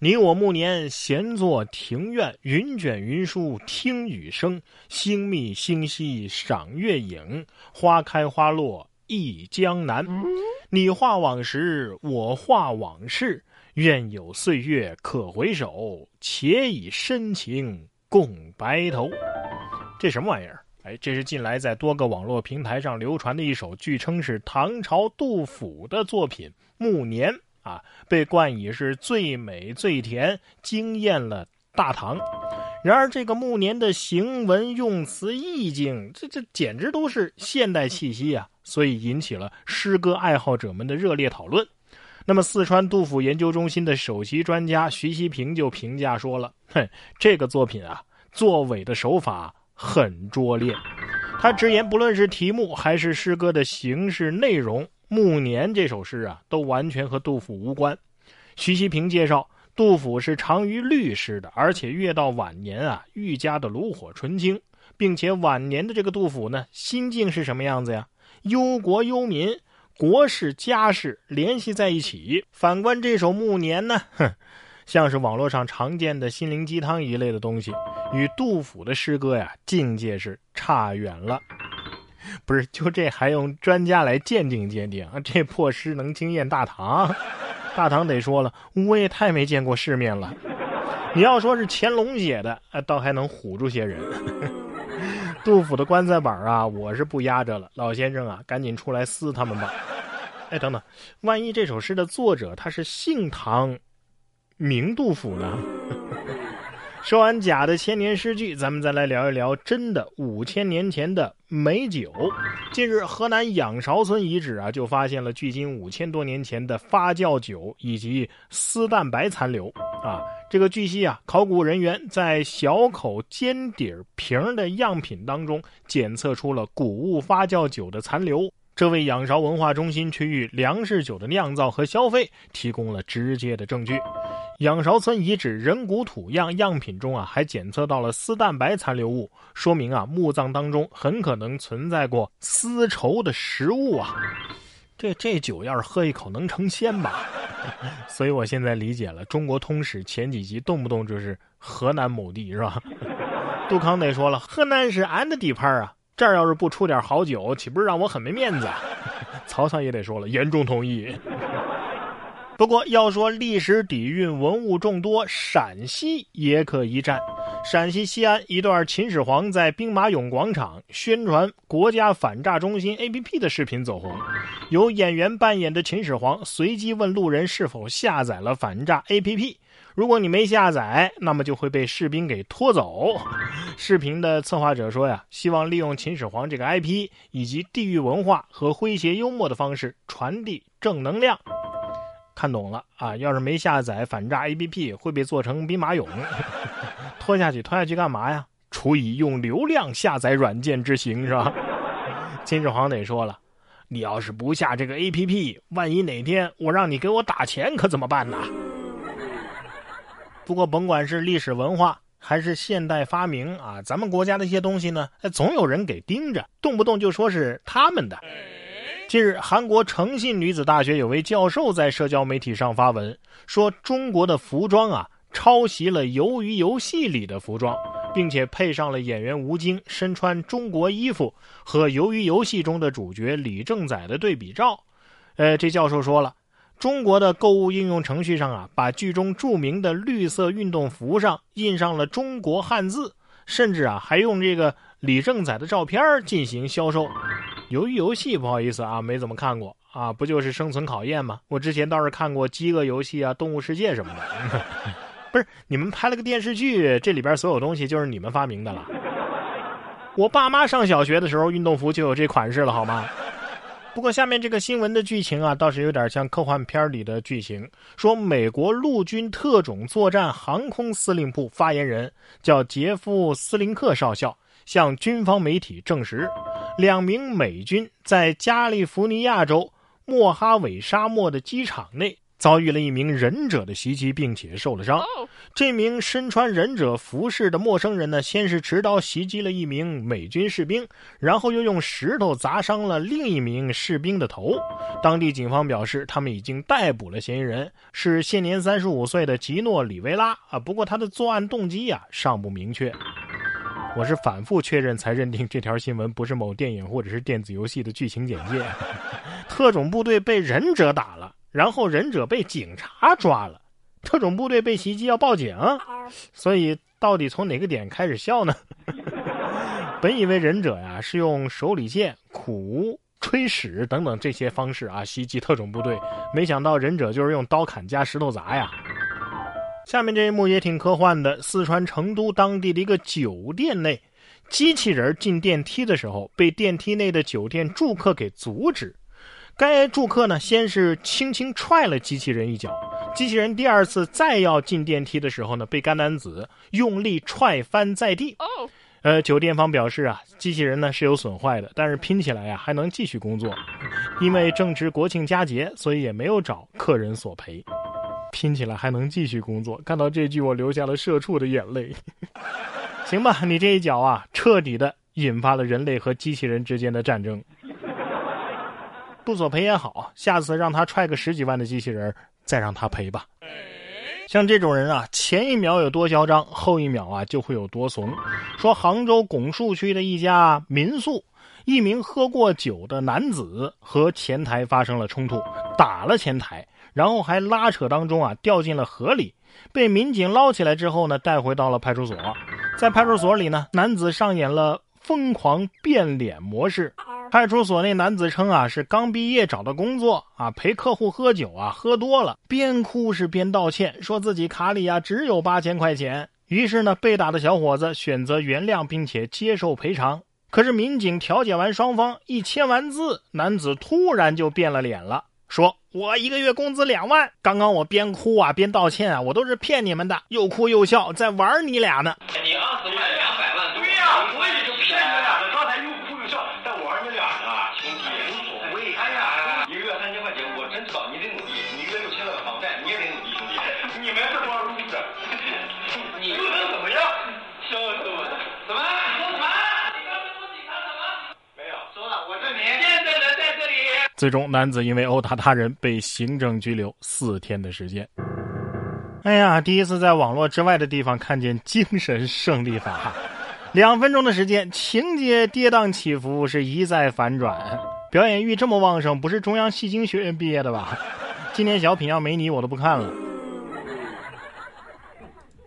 你我暮年闲坐庭院，云卷云舒听雨声，星密星稀赏月影，花开花落忆江南。你画往事，我画往事，愿有岁月可回首，且以深情共白头。这什么玩意儿？哎，这是近来在多个网络平台上流传的一首，据称是唐朝杜甫的作品《暮年》。啊，被冠以是最美最甜，惊艳了大唐。然而，这个暮年的行文用词意境，这这简直都是现代气息啊！所以引起了诗歌爱好者们的热烈讨论。那么，四川杜甫研究中心的首席专家徐希平就评价说了：“哼，这个作品啊，作尾的手法很拙劣。他直言，不论是题目还是诗歌的形式内容。”《暮年》这首诗啊，都完全和杜甫无关。徐希平介绍，杜甫是长于律诗的，而且越到晚年啊，愈加的炉火纯青，并且晚年的这个杜甫呢，心境是什么样子呀？忧国忧民，国事家事联系在一起。反观这首《暮年》呢，哼，像是网络上常见的心灵鸡汤一类的东西，与杜甫的诗歌呀，境界是差远了。不是，就这还用专家来鉴定鉴定？这破诗能惊艳大唐？大唐得说了，我也太没见过世面了。你要说是乾隆写的，倒还能唬住些人。杜甫的棺材板啊，我是不压着了。老先生啊，赶紧出来撕他们吧。哎，等等，万一这首诗的作者他是姓唐，名杜甫呢？说完假的千年诗句，咱们再来聊一聊真的五千年前的美酒。近日，河南仰韶村遗址啊，就发现了距今五千多年前的发酵酒以及丝蛋白残留。啊，这个据悉啊，考古人员在小口尖底瓶的样品当中检测出了谷物发酵酒的残留。这为仰韶文化中心区域粮食酒的酿造和消费提供了直接的证据。仰韶村遗址人骨土样样品中啊，还检测到了丝蛋白残留物，说明啊，墓葬当中很可能存在过丝绸的食物啊。这这酒要是喝一口能成仙吧？所以我现在理解了，中国通史前几集动不动就是河南某地是吧？杜康得说了，河南是俺的地盘啊。这儿要是不出点好酒，岂不是让我很没面子？曹操也得说了，严重同意。不过要说历史底蕴、文物众多，陕西也可一战。陕西西安一段秦始皇在兵马俑广场宣传国家反诈中心 APP 的视频走红，由演员扮演的秦始皇随机问路人是否下载了反诈 APP。如果你没下载，那么就会被士兵给拖走。视频的策划者说呀，希望利用秦始皇这个 IP 以及地域文化和诙谐幽默的方式传递正能量。看懂了啊？要是没下载反诈 APP，会被做成兵马俑，拖下去，拖下去干嘛呀？处以用流量下载软件之刑，是吧？秦始皇得说了，你要是不下这个 APP，万一哪天我让你给我打钱，可怎么办呢？不过，甭管是历史文化还是现代发明啊，咱们国家的一些东西呢，总有人给盯着，动不动就说是他们的。近日，韩国诚信女子大学有位教授在社交媒体上发文，说中国的服装啊抄袭了《鱿鱼游戏》里的服装，并且配上了演员吴京身穿中国衣服和《鱿鱼游戏》中的主角李正宰的对比照。呃，这教授说了。中国的购物应用程序上啊，把剧中著名的绿色运动服上印上了中国汉字，甚至啊还用这个李正宰的照片进行销售。鱿鱼游戏不好意思啊，没怎么看过啊，不就是生存考验吗？我之前倒是看过饥饿游戏啊、动物世界什么的。不是你们拍了个电视剧，这里边所有东西就是你们发明的了？我爸妈上小学的时候，运动服就有这款式了，好吗？不过，下面这个新闻的剧情啊，倒是有点像科幻片里的剧情。说美国陆军特种作战航空司令部发言人叫杰夫·斯林克少校向军方媒体证实，两名美军在加利福尼亚州莫哈韦沙漠的机场内遭遇了一名忍者的袭击，并且受了伤。这名身穿忍者服饰的陌生人呢，先是持刀袭击了一名美军士兵，然后又用石头砸伤了另一名士兵的头。当地警方表示，他们已经逮捕了嫌疑人，是现年三十五岁的吉诺里维拉啊。不过他的作案动机呀尚不明确。我是反复确认才认定这条新闻不是某电影或者是电子游戏的剧情简介。特种部队被忍者打了，然后忍者被警察抓了，特种部队被袭击要报警，所以到底从哪个点开始笑呢？本以为忍者呀是用手里剑、苦吹屎等等这些方式啊袭击特种部队，没想到忍者就是用刀砍加石头砸呀。下面这一幕也挺科幻的。四川成都当地的一个酒店内，机器人进电梯的时候，被电梯内的酒店住客给阻止。该住客呢，先是轻轻踹了机器人一脚，机器人第二次再要进电梯的时候呢，被该男子用力踹翻在地。呃，酒店方表示啊，机器人呢是有损坏的，但是拼起来呀还能继续工作。因为正值国庆佳节，所以也没有找客人索赔。拼起来还能继续工作，看到这句我流下了社畜的眼泪。行吧，你这一脚啊，彻底的引发了人类和机器人之间的战争。不索赔也好，下次让他踹个十几万的机器人，再让他赔吧。像这种人啊，前一秒有多嚣张，后一秒啊就会有多怂。说杭州拱墅区的一家民宿，一名喝过酒的男子和前台发生了冲突，打了前台。然后还拉扯当中啊，掉进了河里，被民警捞起来之后呢，带回到了派出所。在派出所里呢，男子上演了疯狂变脸模式。派出所那男子称啊，是刚毕业找的工作啊，陪客户喝酒啊，喝多了，边哭是边道歉，说自己卡里啊只有八千块钱。于是呢，被打的小伙子选择原谅并且接受赔偿。可是民警调解完双方一签完字，男子突然就变了脸了。说我一个月工资两万，刚刚我边哭啊边道歉啊，我都是骗你们的，又哭又笑，在玩你俩呢。你二十万两百万，对呀，我也就骗你俩，最终，男子因为殴打他人被行政拘留四天的时间。哎呀，第一次在网络之外的地方看见精神胜利法，两分钟的时间，情节跌宕起伏，是一再反转，表演欲这么旺盛，不是中央戏精学院毕业的吧？今年小品要没你，我都不看了。